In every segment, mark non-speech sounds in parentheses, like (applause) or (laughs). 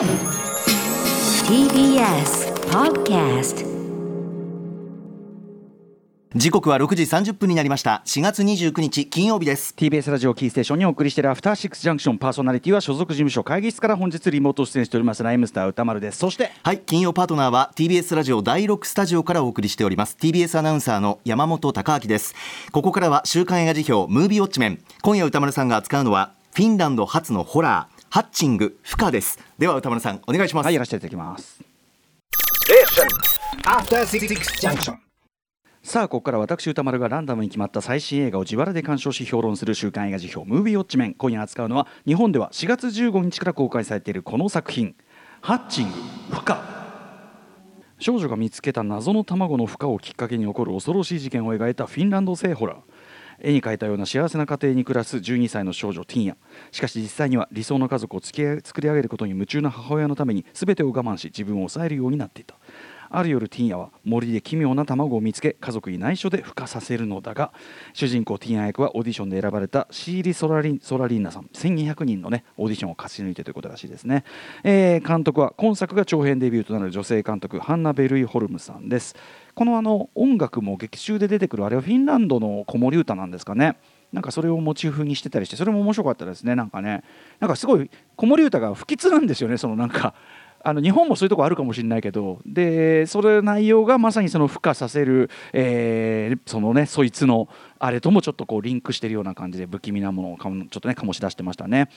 TBS Podcast 時刻は6時30分になりました。4月29日金曜日です。TBS ラジオキーステーションにお送りしているアフターシックスジャンクション。パーソナリティは所属事務所会議室から本日リモート出演しております。ライムスター歌丸です。そしてはい金曜パートナーは TBS ラジオ第6スタジオからお送りしております。TBS アナウンサーの山本貴明です。ここからは週刊映画辞表ムービーウォッチメン。今夜歌丸さんが扱うのはフィンランド初のホラーハッチング負荷です。では歌丸さんお願いします。はいやらせていただきます。さあここから私歌丸がランダムに決まった最新映画を自腹で鑑賞し評論する週刊映画辞表ムービーウォッチメン。今夜扱うのは日本では4月15日から公開されているこの作品。ハッチング負荷。少女が見つけた謎の卵の負荷をきっかけに起こる恐ろしい事件を描いたフィンランド製ホラー絵に描いたような幸せな家庭に暮らす12歳の少女ティンヤしかし実際には理想の家族を作り上げることに夢中な母親のために全てを我慢し自分を抑えるようになっていた。ある夜ティンヤは森で奇妙な卵を見つけ家族に内緒で孵化させるのだが主人公ティンヤ役はオーディションで選ばれたシーリ・ソラリンソラリンナさん。1200人のねオーディションを勝ち抜いてということらしいですね、えー監督は今作が長編デビューとなる女性監督ハンナ・ベルイ・ホルムさんです。このあの音楽も劇中で出てくるあれはフィンランドの子守歌なんですかね。なんかそれをモチーフにしてたりしてそれも面白かったですねなんかね。なんかすごい子守歌が不吉なんですよねそのなんか。(laughs) あの日本もそういうとこあるかもしれないけど。でそれ内容がまさにその孵化させる、えーそのねそいつのあれともちょっとこうリンクしてるような感じで不気味なものをちょっとね醸し出してましたね。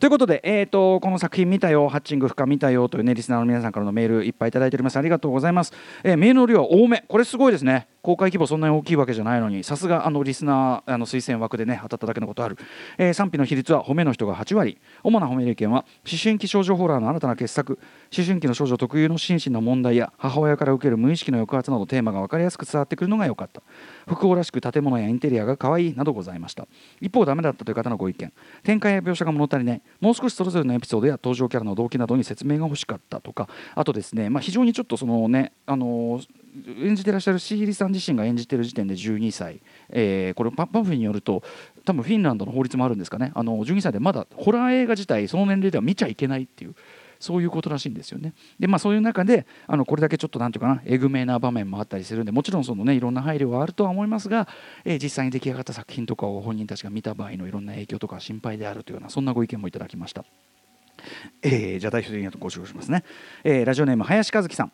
ということで、えー、とこの作品見たよハッチング負荷見たよというねリスナーの皆さんからのメールいっぱいいただいております。ありがとうございます、えーメールの量は多め。これすごいですね。公開規模そんなに大きいわけじゃないのに。さすがあのリスナーあの推薦枠でね当たっただけのことある、えー賛否の比率は褒めの人が8割。主な褒める意見は思春期少女ホラーの新たな傑作。思春期の少女特有の心身の問題や母親から受ける無意識の抑圧などテーマが分かりやすく伝わってくるのが良かった。複合らしく建物やインテリアが可愛いなどございました。一方ダメだったという方のご意見。展開や描写が物足りない。もう少しそれぞれのエピソードや登場キャラの動機などに説明が欲しかったとか。あとですね、まあ、非常にちょっとそのねあの演じてらっしゃるシーリさん自身が演じてる時点で12歳、えーこれパパンフィによると多分フィンランドの法律もあるんですかね。あの12歳でまだホラー映画自体その年齢では見ちゃいけないっていう。そういうことらしいんですよね。でまあそういう中であのこれだけちょっと何て言うかなえぐめな場面もあったりするんでもちろんそのねいろんな配慮はあるとは思いますが、えー実際に出来上がった作品とかを本人たちが見た場合のいろんな影響とか心配であるというようなそんなご意見もいただきました。えーじゃあ代表的にご紹介しますね、えーラジオネーム林和樹さん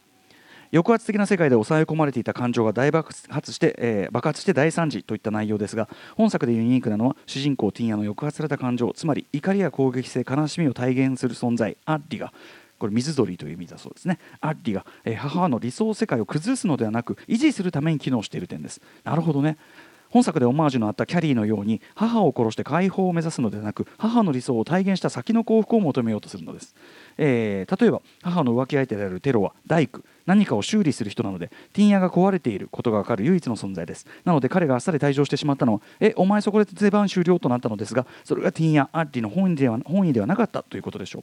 抑圧的な世界で抑え込まれていた感情が大爆発して、えー爆発して大惨事といった内容ですが本作でユニークなのは主人公ティンヤの抑圧された感情つまり怒りや攻撃性悲しみを体現する存在アッリがこれ水鳥という意味だそうですね。アッリが、えー母の理想世界を崩すのではなく維持するために機能している点です。なるほどね。本作でオマージュのあったキャリーのように母を殺して解放を目指すのではなく母の理想を体現した先の幸福を求めようとするのです、えー例えば母の浮気相手であるテロは大工何かを修理する人なのでティンヤが壊れていることがわかる唯一の存在です。なので彼があっさり退場してしまったのはえお前そこで出番終了となったのですがそれがティンヤアッリの本意では本意ではなかったということでしょう。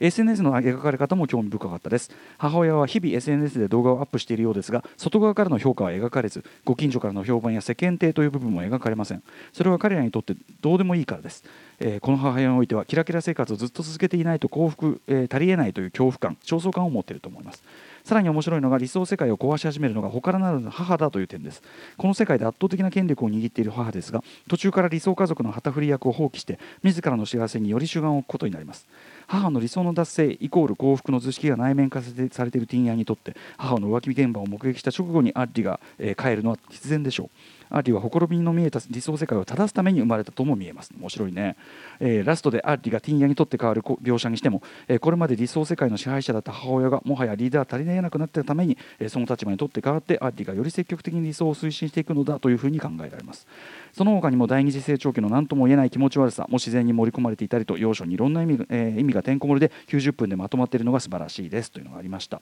SNS の描かれ方も興味深かったです。母親は日々 SNS で動画をアップしているようですが外側からの評価は描かれずご近所からの評判や世間体という部分も描かれません。それは彼らにとってどうでもいいからです、えーこの母親においてはキラキラ生活をずっと続けていないと幸福、えー足りえないという恐怖感焦燥感を持っていると思います。さらに面白いのが理想世界を壊し始めるのが他からなる母だという点です。この世界で圧倒的な権力を握っている母ですが途中から理想家族の旗振り役を放棄して自らの幸せにより主眼を置くことになります。母の理想の達成イコール幸福の図式が内面化されてされているティンヤにとって母の浮気現場を目撃した直後にアッリが、えー帰るのは必然でしょう。アッリはほころびの見えた理想世界を正すために生まれたとも見えます。面白いね、えーラストでアッリがティンヤにとって変わる描写にしても、えーこれまで理想世界の支配者だった母親がもはやリーダー足りなくなっているために、えーその立場にとって変わってアッリがより積極的に理想を推進していくのだというふうに考えられます。その他にも第二次成長期の何とも言えない気持ち悪さも自然に盛り込まれていたりと要所にいろんな意味が,、えー意味がてんこ盛りで90分でまとまっているのが素晴らしいです。というのがありました。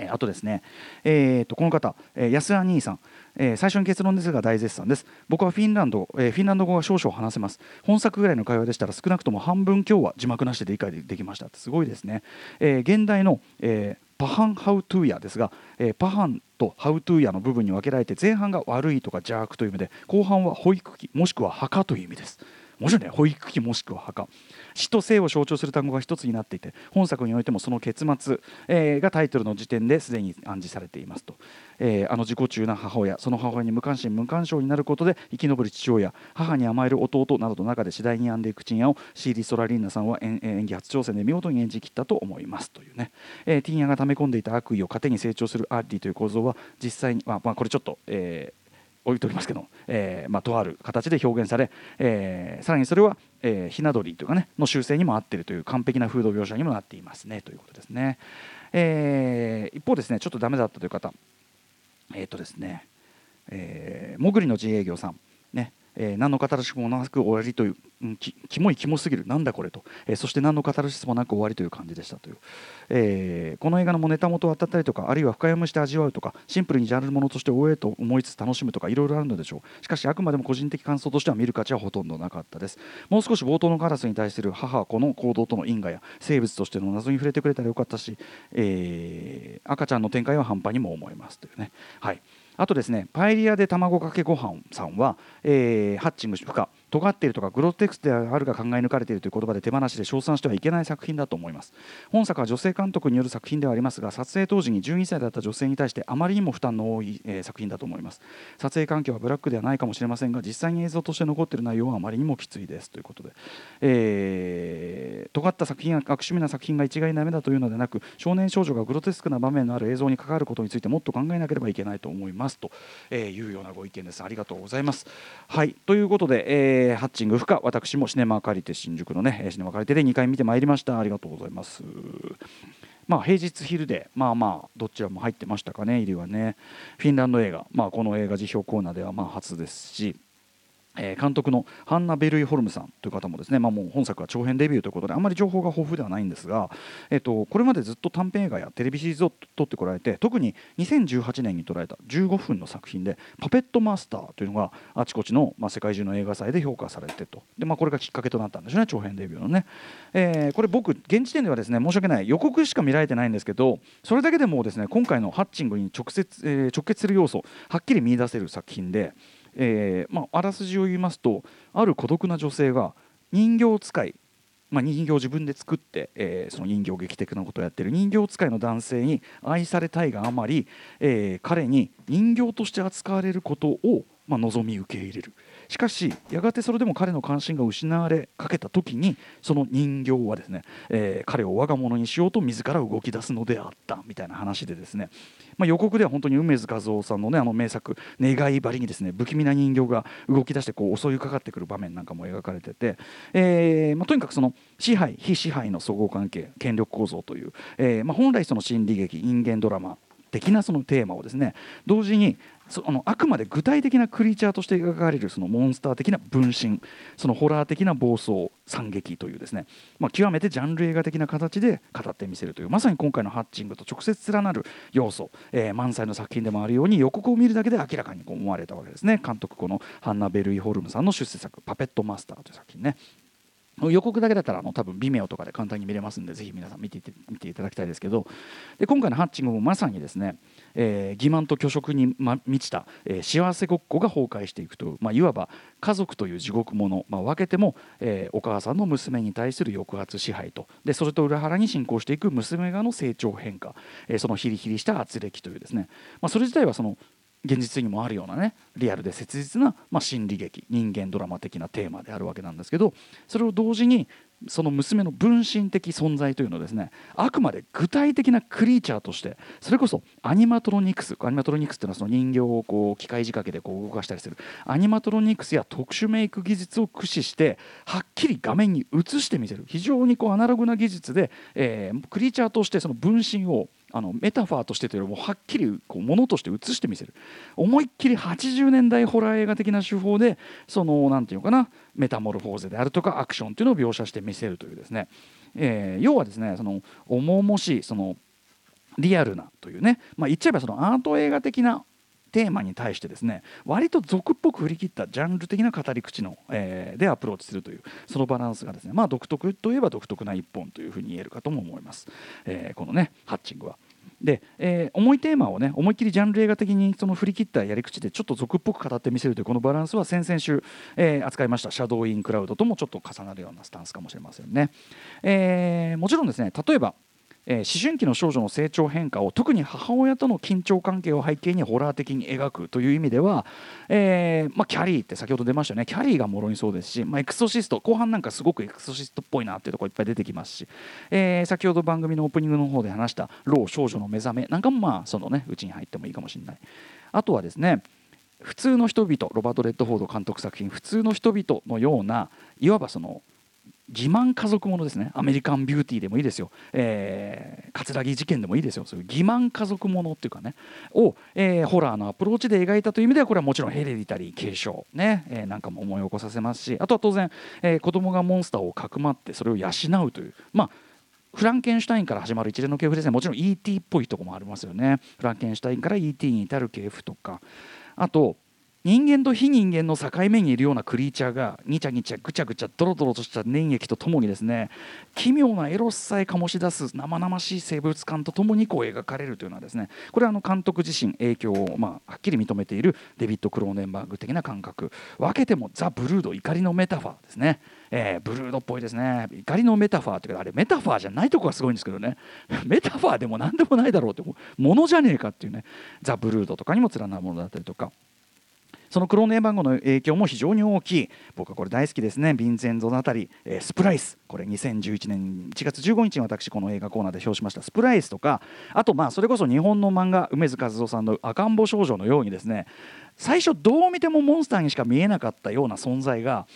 えあとですね、えーとこの方、え安田兄さん、えー最初に結論ですが大絶賛です。僕はフィンランド、えーフィンランド語が少々話せます。本作ぐらいの会話でしたら少なくとも半分今日は字幕なしで理解できました。すごいですね、えー現代の、えーパハン・ハウトゥーヤですが、えーパハンとハウトゥーヤの部分に分けられて前半が悪いとか邪悪という意味で後半は保育器もしくは墓という意味です。面白いね保育器もしくは墓。死と生を象徴する単語が一つになっていて本作においてもその結末、えー、がタイトルの時点ですでに暗示されていますと、えー、あの自己中な母親その母親に無関心無干渉になることで生き延びる父親母に甘える弟などの中で次第に病んでいくチンヤをシーリー・ソラリーナさんは演演技初挑戦で見事に演じきったと思いますというね、えー、ティーヤが溜め込んでいた悪意を糧に成長するアーディという構造は実際に、まあ、まあ、これちょっと、えー置いておりますけど、えーまあ、とある形で表現され、えー、さらにそれは、えー、ひな鳥というかねの修正にも合っているという完璧な風土描写にもなっていますねということですね、えー、一方ですねちょっとダメだったという方えっ、ー、とですね、えー、もぐりの自営業さん。えー、何のカタルシスもなく終わりという、うん、きキモいキモすぎる。なんだこれと、えー、そして何のカタルシスもなく終わりという感じでしたという、えー、この映画のもネタ元を当たったりとかあるいは深読みして味わうとかシンプルにジャンルものとして終えと思いつつ楽しむとかいろいろあるのでしょう。しかしあくまでも個人的感想としては見る価値はほとんどなかったです。もう少し冒頭のカラスに対する母子の行動との因果や生物としての謎に触れてくれたらよかったし、えー、赤ちゃんの展開は半端にも思いますというね。はい。あとですねパエリアで卵かけご飯さんは、えー、ハッチング不可尖っているとかグロテクスであるが考え抜かれているという言葉で手放しで称賛してはいけない作品だと思います。本作は女性監督による作品ではありますが撮影当時に12歳だった女性に対してあまりにも負担の多い、えー、作品だと思います。撮影環境はブラックではないかもしれませんが実際に映像として残っている内容はあまりにもきついです。ということで、えー、尖った作品や悪趣味な作品が一概にダメだというのでなく少年少女がグロテスクな場面のある映像に関わることについてもっと考えなければいけないと思いますと、え、いうようなご意見です。ありがとうございます。はい。ということで、えー、ハッチング不可私もシネマ借りて新宿のねシネマ借りてで2回見てまいりました。ありがとうございます。まあ平日昼でまあまあどちらも入ってましたかね入りはね。フィンランド映画まあこの映画辞表コーナーではまあ初ですし。監督のハンナ・ベルイホルムさんという方もですね、まあ、もう本作は長編デビューということであまり情報が豊富ではないんですが、えっと、これまでずっと短編映画やテレビシリーズを撮ってこられて特に2018年に捉えた15分の作品で「パペットマスター」というのがあちこちの、まあ、世界中の映画祭で評価されてとで、まあ、これがきっかけとなったんでしょうね長編デビューのね、えー、これ僕現時点ではですね申し訳ない予告しか見られてないんですけどそれだけでもですね今回のハッチングに直接、えー、直結する要素はっきり見出せる作品で。えーまあ、あらすじを言いますとある孤独な女性が人形使い、まあ、人形を自分で作って、えー、その人形劇的なことをやっている人形使いの男性に愛されたいがあまり、えー、彼に人形として扱われることを、まあ、望み受け入れる。しかしやがてそれでも彼の関心が失われかけた時にその人形はですね、えー、彼を我が物にしようと自ら動き出すのであったみたいな話でですね。まあ、予告では本当に梅津和夫さんの,、ね、あの名作「願い張り」にですね不気味な人形が動き出してこう襲いかかってくる場面なんかも描かれてて、えーまあ、とにかくその支配非支配の相互関係権力構造という、えーまあ、本来その心理劇人間ドラマ的なそのテーマをですね同時にそあのあくまで具体的なクリーチャーとして描かれるそのモンスター的な分身そのホラー的な暴走惨劇というですね、まあ、極めてジャンル映画的な形で語ってみせるというまさに今回のハッチングと直接連なる要素、えー、満載の作品でもあるように予告を見るだけで明らかに思われたわけですね。監督このハンナ・ベルイ・ホルムさんの出世作「パペットマスター」という作品ね。予告だけだったらあの多分 Vimeo とかで簡単に見れますんでぜひ皆さん見て見ていただきたいですけどで今回のハッチングもまさにですね、えー、欺瞞と虚飾に、ま、満ちた、えー、幸せごっこが崩壊していくという、まあ、いわば家族という地獄もの、まあ、分けても、えー、お母さんの娘に対する抑圧支配と。でそれと裏腹に進行していく娘側の成長変化、えー、そのヒリヒリした圧力というですね、まあ、それ自体はその現実にもあるようなねリアルで切実な、まあ、心理劇人間ドラマ的なテーマであるわけなんですけどそれを同時にその娘の分身的存在というのをですねあくまで具体的なクリーチャーとしてそれこそアニマトロニクスアニマトロニクスっていうのはその人形をこう機械仕掛けでこう動かしたりするアニマトロニクスや特殊メイク技術を駆使してはっきり画面に映してみせる非常にこうアナログな技術で、え、クリーチャーとしてその分身をあのメタファーとしてというよりもはっきりこうものとして映してみせる。思いっきり80年代ホラー映画的な手法でその何て言うかなメタモルフォーゼであるとかアクションっていうのを描写してみせるというですね、えー、要はですねその重々しいそのリアルなというね、まあ、言っちゃえばそのアート映画的なテーマに対してですね割と俗っぽく振り切ったジャンル的な語り口の、えー、でアプローチするというそのバランスがですねまあ独特といえば独特な一本というふうに言えるかとも思います、えー、このねハッチングは。で、えー重いテーマをね思いっきりジャンル映画的にその振り切ったやり口でちょっと俗っぽく語ってみせるというこのバランスは先々週、えー扱いました「シャドウ・イン・クラウド」ともちょっと重なるようなスタンスかもしれませんね。えーもちろんですね例えばえー思春期の少女の成長変化を特に母親との緊張関係を背景にホラー的に描くという意味では、えーまあ、キャリーって先ほど出ましたよねキャリーがもろにそうですし、まあ、エクソシスト後半なんかすごくエクソシストっぽいなっていうところいっぱい出てきますし、えー先ほど番組のオープニングの方で話した「老少女の目覚め」なんかもまあそのねうちに入ってもいいかもしれない。あとはですね普通の人々ロバート・レッドフォード監督作品「普通の人々」のようないわばその自慢家族ものですね。アメリカンビューティーでもいいですよ、えー、葛城事件でもいいですよ。そういう欺瞞家族ものっていうかね。を、えーホラーのアプローチで描いたという意味ではこれはもちろんヘレディタリー継承ね、えーなんかも思い起こさせますし。あとは当然、えー子供がモンスターをかくまってそれを養うという。まあフランケンシュタインから始まる一連の系譜ですね。もちろん E.T. っぽいとこもありますよね。フランケンシュタインから E.T. に至る系譜とか。あと人間と非人間の境目にいるようなクリーチャーがにちゃにちゃぐちゃぐちゃドロドロとした粘液とともにですね奇妙なエロスさえ醸し出す生々しい生物感とともにこう描かれるというのはですねこれはあの監督自身影響をまあはっきり認めているデビッド・クローネンバーグ的な感覚。分けてもザ・ブルード怒りのメタファーですね。えーブルードっぽいですね。怒りのメタファーってかあれメタファーじゃないとこがすごいんですけどね。(laughs) メタファーでも何でもないだろうってものじゃねえかっていうね。ザ・ブルードとかにも連なるものだったりとか。そのクローネ番号の影響も非常に大きい。僕はこれ大好きですね。ヴィンゼンゾのあたり、えースプライス。これ2011年1月15日に私この映画コーナーで表しました。スプライスとかあとまあそれこそ日本の漫画梅津和夫さんの赤ん坊少女のようにですね。最初どう見てもモンスターにしか見えなかったような存在が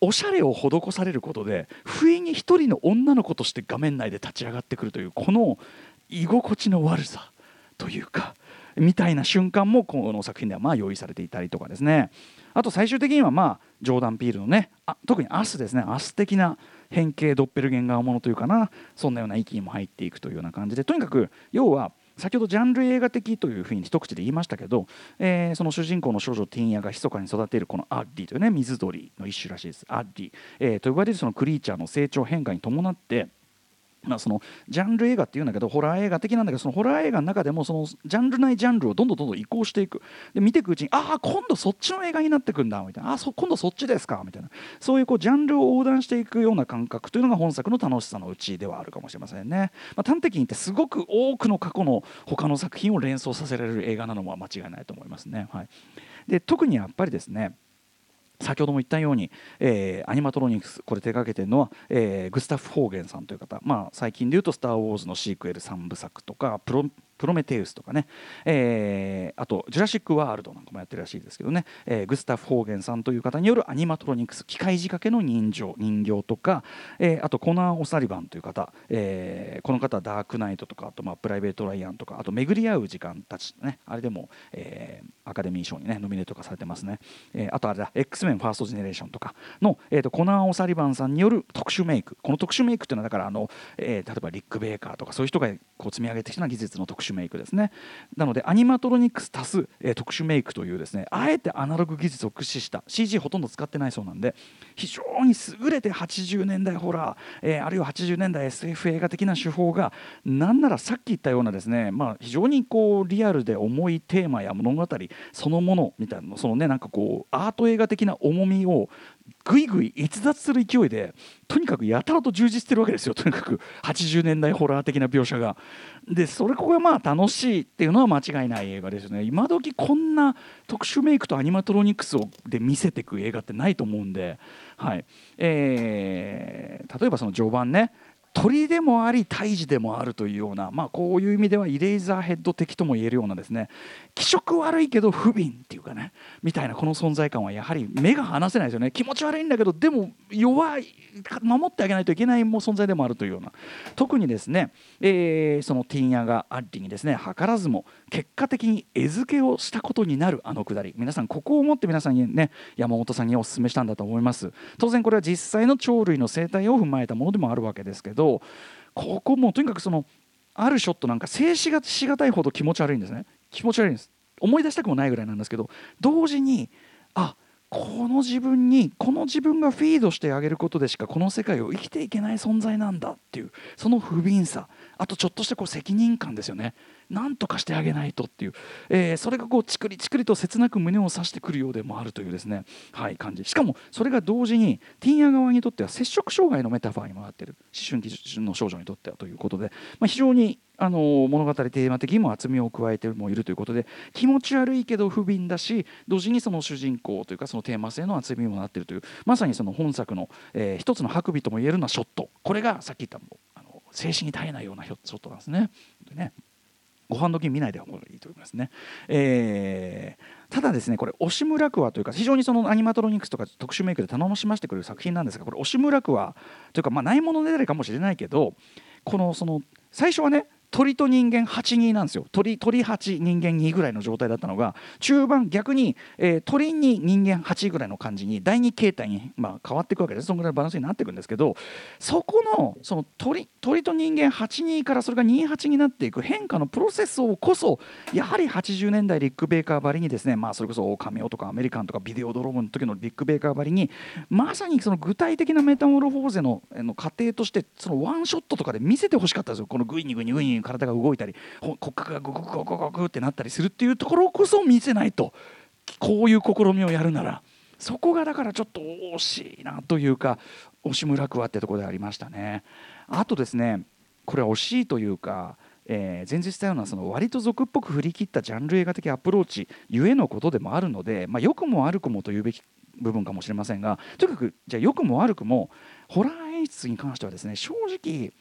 おしゃれを施されることで不意に一人の女の子として画面内で立ち上がってくるというこの居心地の悪さというかみたいな瞬間もこの作品ではまあ用意されていたりとかですね。あと最終的にはまあジョーダン・ピールのねあ特にアスですねアス的な変形ドッペルゲンガーものというかなそんなような域にも入っていくというような感じでとにかく要は先ほどジャンル映画的というふうに一口で言いましたけど、えーその主人公の少女ティンヤが密かに育てるこのアッディというね水鳥の一種らしいです。アッディ、えーと呼ばれるそのクリーチャーの成長変化に伴ってまあ、そのジャンル映画っていうんだけどホラー映画的なんだけどそのホラー映画の中でもそのジャンル内ジャンルをどんどんどんどん移行していく。で見ていくうちにああ今度そっちの映画になってくんだみたいな。あそ今度そっちですかみたいな。そういうこうジャンルを横断していくような感覚というのが本作の楽しさのうちではあるかもしれませんね、まあ、端的に言ってすごく多くの過去の他の作品を連想させられる映画なのは間違いないと思いますね、はい、で特にやっぱりですね先ほども言ったように、えーアニマトロニクスこれ手掛けてるのは、えーグスタフ・ホーゲンさんという方、まあ、最近でいうと「スター・ウォーズ」のシークエル3部作とかプロプロメテウスとかね、えーあと「ジュラシック・ワールド」なんかもやってるらしいですけどね、えーグスタフ・ホーゲンさんという方によるアニマトロニクス機械仕掛けの人形人形とか、えーあとコナー・オサリバンという方、えーこの方はダークナイトとかあとまあプライベート・ライアンとか。あと巡り合う時間たちね。あれでも、えーアカデミー賞にねノミネート化されてますね、えーあとあれだ。X メンファーストジェネレーションとか。の、えーとコナー・オサリバンさんによる特殊メイク。この特殊メイクっていうのはだからあの、えー例えばリック・ベーカーとかそういう人がこう積み上げてきた技術の特殊メイクですね。なのでアニマトロニクス足す、えー特殊メイクというですねあえてアナログ技術を駆使した CG ほとんど使ってないそうなんで非常に優れて80年代ホラー、えーあるいは80年代 SF 映画的な手法がなんならさっき言ったようなですね、まあ、非常にこうリアルで重いテーマや物語そのものみたいなそのねなんかこうアート映画的な重みをぐいぐい逸脱する勢いでとにかくやたらと充実してるわけですよ。(laughs) とにかく80年代ホラー的な描写が。でそれここがまあ楽しいっていうのは間違いない映画ですよね。今時こんな特殊メイクとアニマトロニクスをで見せてく映画ってないと思うんで、はい。えー例えばその序盤ね。鳥でもあり胎児でもあるというような、まあ、こういう意味ではイレイザーヘッド的とも言えるようなですね。気色悪いけど不憫っていうかねみたいなこの存在感はやはり目が離せないですよね。気持ち悪いんだけどでも弱い守ってあげないといけないも存在でもあるというような。特にですね、えーそのティンヤがアッリにですね図らずも結果的に餌付けをしたことになるあのくだり。皆さんここをもって皆さんにね山本さんにお勧めしたんだと思います。当然これは実際の鳥類の生態を踏まえたものでもあるわけですけどここもとにかくそのあるショットなんか静止がしがたいほど気持ち悪いんですね。気持ち悪いんです。思い出したくもないぐらいなんですけど同時にあこの自分にこの自分がフィードしてあげることでしかこの世界を生きていけない存在なんだっていうその不憫さ。あとちょっとしたこう責任感ですよね。なんとかしてあげないとっていう、えー、それがこうチクリチクリと切なく胸を刺してくるようでもあるというですね、はい、感じ。しかもそれが同時にティンア側にとっては接触障害のメタファーにもなっている。思春期の少女にとってはということで、まあ、非常にあの物語テーマ的にも厚みを加えてもいるということで。気持ち悪いけど不憫だし同時にその主人公というかそのテーマ性の厚みにもなっているという。まさにその本作の、えー、一つのハクビとも言えるようなショット。これがさっき言った精神に耐えないようなショットなんですね。でねご飯時見ないでほうがいいと思いますね。えー、ただですねこれ押村区はというか非常にそのアニマトロニクスとか特殊メイクで頼もしましてくれる作品なんですがこれ押村区はというかまあないものねだりかもしれないけどこのその最初はね鳥と人間82なんですよ。鳥鳥8人間2ぐらいの状態だったのが中盤逆に、えー、鳥に人間8ぐらいの感じに第2形態に、まあ、変わっていくわけですそのぐらいのバランスになっていくんですけどそこのその鳥鳥と人間82からそれが28になっていく変化のプロセスをこそやはり80年代リック・ベーカーばりにですね、まあ、それこそオカメオとかアメリカンとかビデオドロームの時のリック・ベーカーばりにまさにその具体的なメタモルフォーゼのの過程としてそのワンショットとかで見せてほしかったですよ。このグイニグニグイニ体が動いたり骨格がゴクゴクゴクってなったりするっていうところこそ見せないとこういう試みをやるならそこがだからちょっと惜しいなというか惜しむらくはってとこでありましたね。あとですねこれは惜しいというかえー、前日したようなその割と俗っぽく振り切ったジャンル映画的アプローチゆえのことでもあるので、まあ、良くも悪くもというべき部分かもしれませんがとにかくじゃあ良くも悪くもホラー演出に関してはですね正直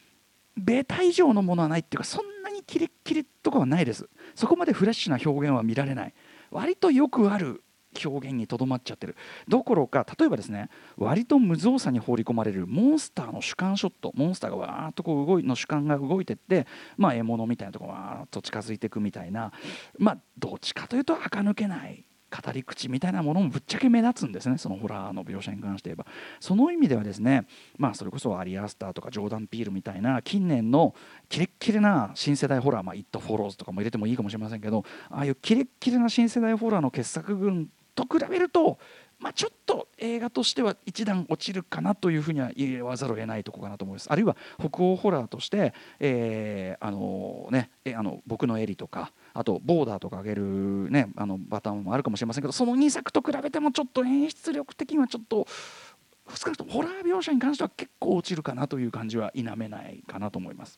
ベータ以上のものはないっていうかそんなにキレッキレとかはないです。そこまでフレッシュな表現は見られない。割とよくある表現にとどまっちゃってる。どころか例えばですね割と無造作に放り込まれるモンスターの主観ショット。モンスターがわーっとこう動いの主観が動いてってまあ獲物みたいなとこわーっと近づいていくみたいな。まあどっちかというと垢抜けない。語り口みたいなものもぶっちゃけ目立つんですね。そのホラーの描写に関して言えば。その意味ではですねまあそれこそアリアスターとかジョーダン・ピールみたいな近年のキレッキレな新世代ホラーまあ「イット・フォローズ」とかも入れてもいいかもしれませんけどああいうキレッキレな新世代ホラーの傑作群と比べるとまあ、ちょっと映画としては一段落ちるかなというふうには言わざるを得ないところかなと思います。あるいは北欧ホラーとして、えーあのね、あの僕のエリとかあとボーダーとか上げる、ね、あのパターンもあるかもしれませんけどその2作と比べてもちょっと演出力的にはちょっと少なくともホラー描写に関しては結構落ちるかなという感じは否めないかなと思います。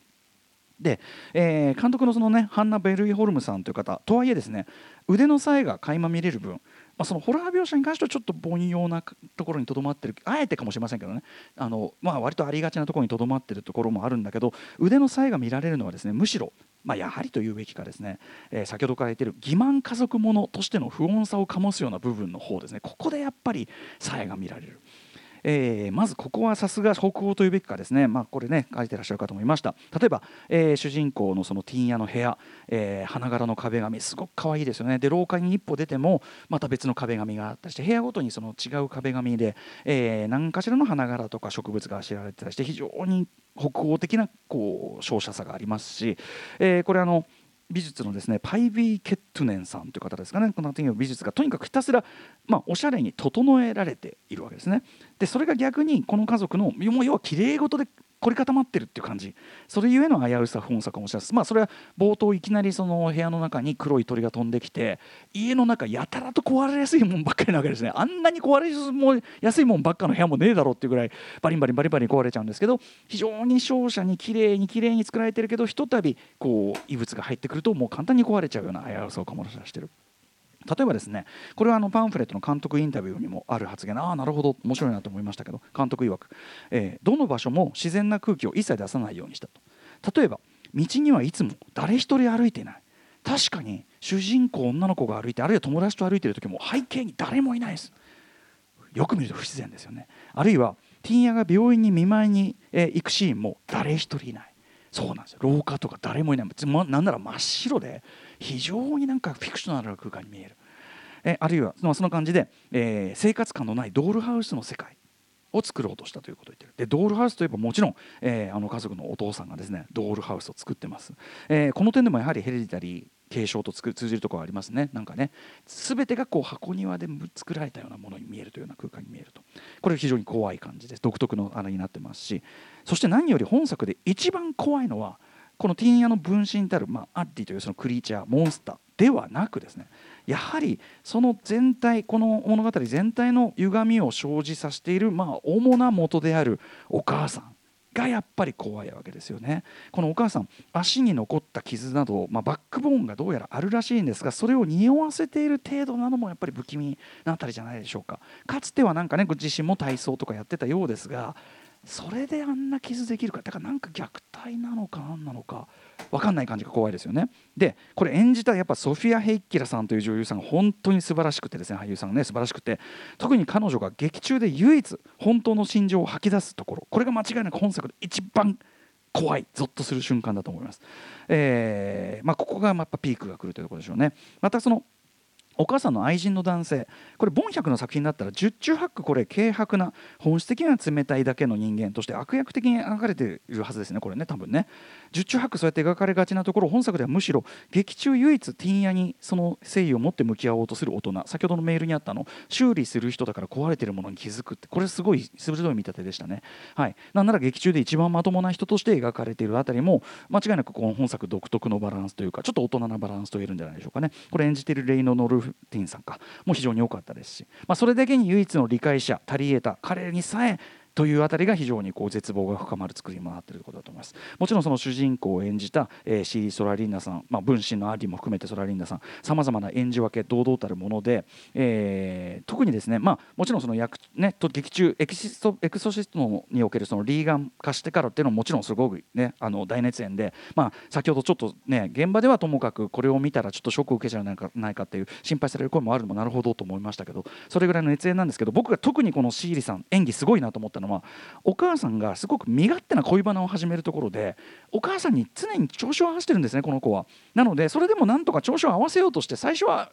で、えー、監督のそのねハンナ・ベルイホルムさんという方とはいえですね腕のさえが垣間見れる分あ、そのホラー描写に関してはちょっと凡庸なところにとどまってるあえてかもしれませんけどね。あの、まあ、割とありがちなところにとどまってるところもあるんだけど腕の差異が見られるのはですねむしろ、まあ、やはりというべきかですね、えー、先ほどから言っている欺瞞家族ものとしての不穏さを醸すような部分の方ですね。ここでやっぱりさえが見られる。えー、まずここはさすが北欧というべきかですね、まあ、これね書いてらっしゃる方もいました。例えば、えー、主人公のそのティーン屋の部屋、えー、花柄の壁紙。すごく可愛いですよね。で廊下に一歩出てもまた別の壁紙があったりして部屋ごとにその違う壁紙で、えー、何かしらの花柄とか植物があしられてたりして非常に北欧的なこう照射さがありますし、えー、これあの美術のですねパイビー・ケットネンさんという方ですかね。この美術がとにかくひたすら、まあ、おしゃれに整えられているわけですね。でそれが逆にこの家族のも要はきれい事で凝り固まってるっていう感じ。それゆえの危うさ本作かもしれないですまあそれは冒頭いきなりその部屋の中に黒い鳥が飛んできて家の中やたらと壊れやすいもんばっかりなわけですね。あんなに壊れやすいもんばっかの部屋もねえだろうっていうぐらいバリンバリンバリバリ壊れちゃうんですけど非常に勝者に綺麗に綺麗に作られてるけどひとたびこう異物が入ってくるともう簡単に壊れちゃうような危うさを醸し出してる。例えばですねこれはあのパンフレットの監督インタビューにもある発言。ああなるほど。面白いなと思いましたけど。監督曰く、えー、どの場所も自然な空気を一切出さないようにしたと。例えば道にはいつも誰一人歩いていない。確かに主人公女の子が歩いてあるいは友達と歩いている時も背景に誰もいないです。よく見ると不自然ですよね。あるいはティンヤが病院に見舞いに、え、行くシーンも誰一人いない。そうなんですよ。廊下とか誰もいない。なんなら真っ白で非常になんかフィクショナルな空間に見える。えあるいはそのその感じで、えー、生活感のないドールハウスの世界を作ろうとしたということを言ってる。でドールハウスといえばもちろん、えー、あの家族のお父さんがですねドールハウスを作ってます、えー、この点でもやはりヘレディタリー継承と通じるところがありますね。なんかね全てがこう箱庭で作られたようなものに見えるというような空間に見えると。これ非常に怖い感じです。独特のあれになってますし。そして何より本作で一番怖いのはこのティーンヤの分身たる、まあ、アッディというそのクリーチャーモンスターではなくですねやはりその全体この物語全体の歪みを生じさせている、まあ、主な元であるお母さんがやっぱり怖いわけですよね。このお母さん足に残った傷など、まあ、バックボーンがどうやらあるらしいんですがそれを匂わせている程度なのもやっぱり不気味なあたりじゃないでしょうか。かつてはなんかね自身も体操とかやってたようですがそれであんな傷できるか？だからなんか虐待なのか何なのか分かんない感じが怖いですよね。でこれ演じたやっぱソフィア・ヘイッキラさんという女優さんが本当に素晴らしくてですね俳優さんがね素晴らしくて特に彼女が劇中で唯一本当の心情を吐き出すところこれが間違いなく本作で一番怖いゾッとする瞬間だと思います、えーまあ、ここがやっぱピークが来るというところでしょうね。またそのお母さんの愛人の男性。これボン百の作品だったら十中八九これ軽薄な本質的には冷たいだけの人間として悪役的に描かれているはずですねこれね多分ね。十中八九そうやって描かれがちなところ本作ではむしろ劇中唯一ティン屋にその誠意を持って向き合おうとする大人。先ほどのメールにあったの修理する人だから壊れてるものに気づくってこれすごい鋭い見立てでしたね。はい。なんなら劇中で一番まともな人として描かれているあたりも間違いなくこの本作独特のバランスというかちょっと大人なバランスと言えるんじゃないでしょうかね。これ演じているレイノ・ノルフティンさんか。も非常に良かったですし、まあ、それだけに唯一の理解者タリエータ彼にさえというあたりが非常にこう絶望が深まる作りにもなっていることだと思います。もちろんその主人公を演じた、えー、シー・ソラリンナさん、まあ、分身のアリも含めてソラリンナさんさまざまな演じ分け堂々たるもので、えー、特にですね、まあ、もちろんその役、ね、と劇中エキシストエクソシストにおけるそのリーガン化してからっていうのももちろんすごく、ね、あの大熱演で、まあ、先ほどちょっとね現場ではともかくこれを見たらちょっとショックを受けちゃうないかないかっていう心配される声もあるのもなるほどと思いましたけどそれぐらいの熱演なんですけど僕が特にこのシーリさん演技すごいなと思ったのはお母さんがすごく身勝手な恋バナを始めるところでお母さんに常に調子を合わせてるんですねこの子は。なのでそれでもなんとか調子を合わせようとして最初は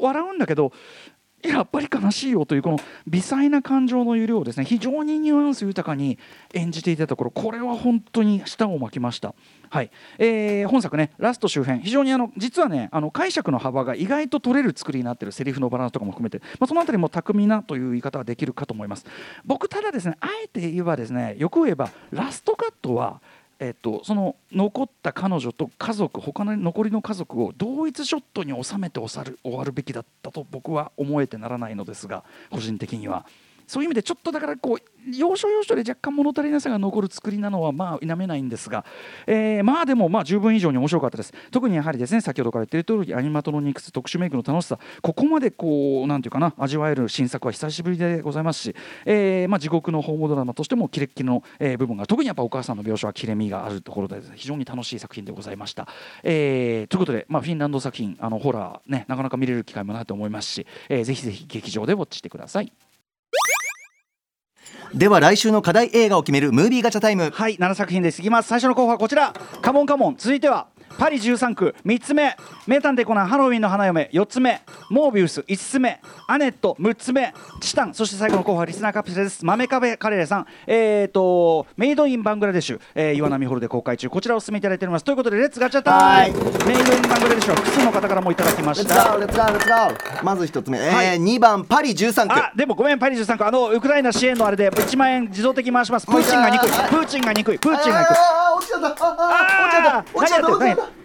笑うんだけどやっぱり悲しいよというこの微細な感情の揺れをですね非常にニュアンス豊かに演じていたところこれは本当に舌を巻きました。はい。えー、本作ねラスト周辺。非常にあの実はねあの解釈の幅が意外と取れる作りになってるセリフのバランスとかも含めて、まあ、その辺りも巧みなという言い方はできるかと思います。僕ただですねあえて言えばですねよく言えばラストカットはえっと、その残った彼女と家族他の残りの家族を同一ショットに収めて終わるべきだったと僕は思えてならないのですが個人的には。そういう意味でちょっとだからこう要所要所で若干物足りなさが残る作りなのはまあ否めないんですが、えー、まあでもまあ十分以上に面白かったです。特にやはりですね先ほどから言っている通りアニマトロニクス特殊メイクの楽しさここまでこうなんていうかな味わえる新作は久しぶりでございますし、えー、まあ地獄のホームドラマとしてもキレッキレの、えー、部分が特にやっぱお母さんの描写は切れ味があるところで非常に楽しい作品でございました、えー、ということでまあフィンランド作品あのホラーねなかなか見れる機会もないと思いますし、えー、ぜひぜひ劇場でウォッチしてください。では来週の課題映画を決めるムービーガチャタイム。はい7作品です。いきます。最初の候補はこちら。カモンカモン。続いては。パリ13区。3つ目。名探偵コナン。ハロウィンの花嫁。4つ目。モービウス。5つ目。アネット。6つ目。チタン。そして最後の候補はリスナーカプセルです。豆壁カレーさん。えっ、ー、とメイドインバングラデシュ、えー、岩波ホールで公開中。こちらをお勧めいただいております。ということで Let's ガチャ time。メイドインバングラデシュは複数の方からもいただきました。レッツゴーレッツゴーレッツゴー。まず1つ目、えー2番パリ13区。あでもごめん。パリ13区。あのウクライナ支援のあれで1万円自動的回します。プーチンが憎い。プーチンが憎いプーチンが憎いああああ落ちちゃった。落ちちゃった。落ちちゃった。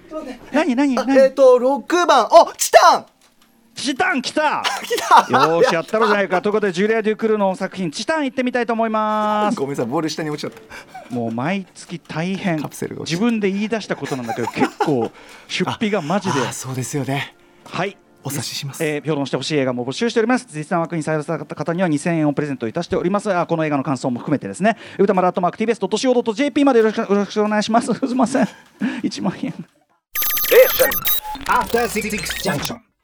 何何何えっ、ー、と6番。おチタン。チタン来た。(laughs) 来た。よしやったろじゃないか。ということでジュリア・デュクルの作品チタン行ってみたいと思います。ごめんなさいボール下に落ちちゃった。もう毎月大変。自分で言い出したことなんだけど結構 (laughs) 出費がマジで。そうですよね。はいお察しします、えー、評論してほしい映画も募集しております。実際枠に採用された方には2000円をプレゼントいたしております。あこの映画の感想も含めてですね。歌丸アットマーク TBS.CO.JP までよろしくお願いします。すいません。(laughs) 1万円。After Six Junction.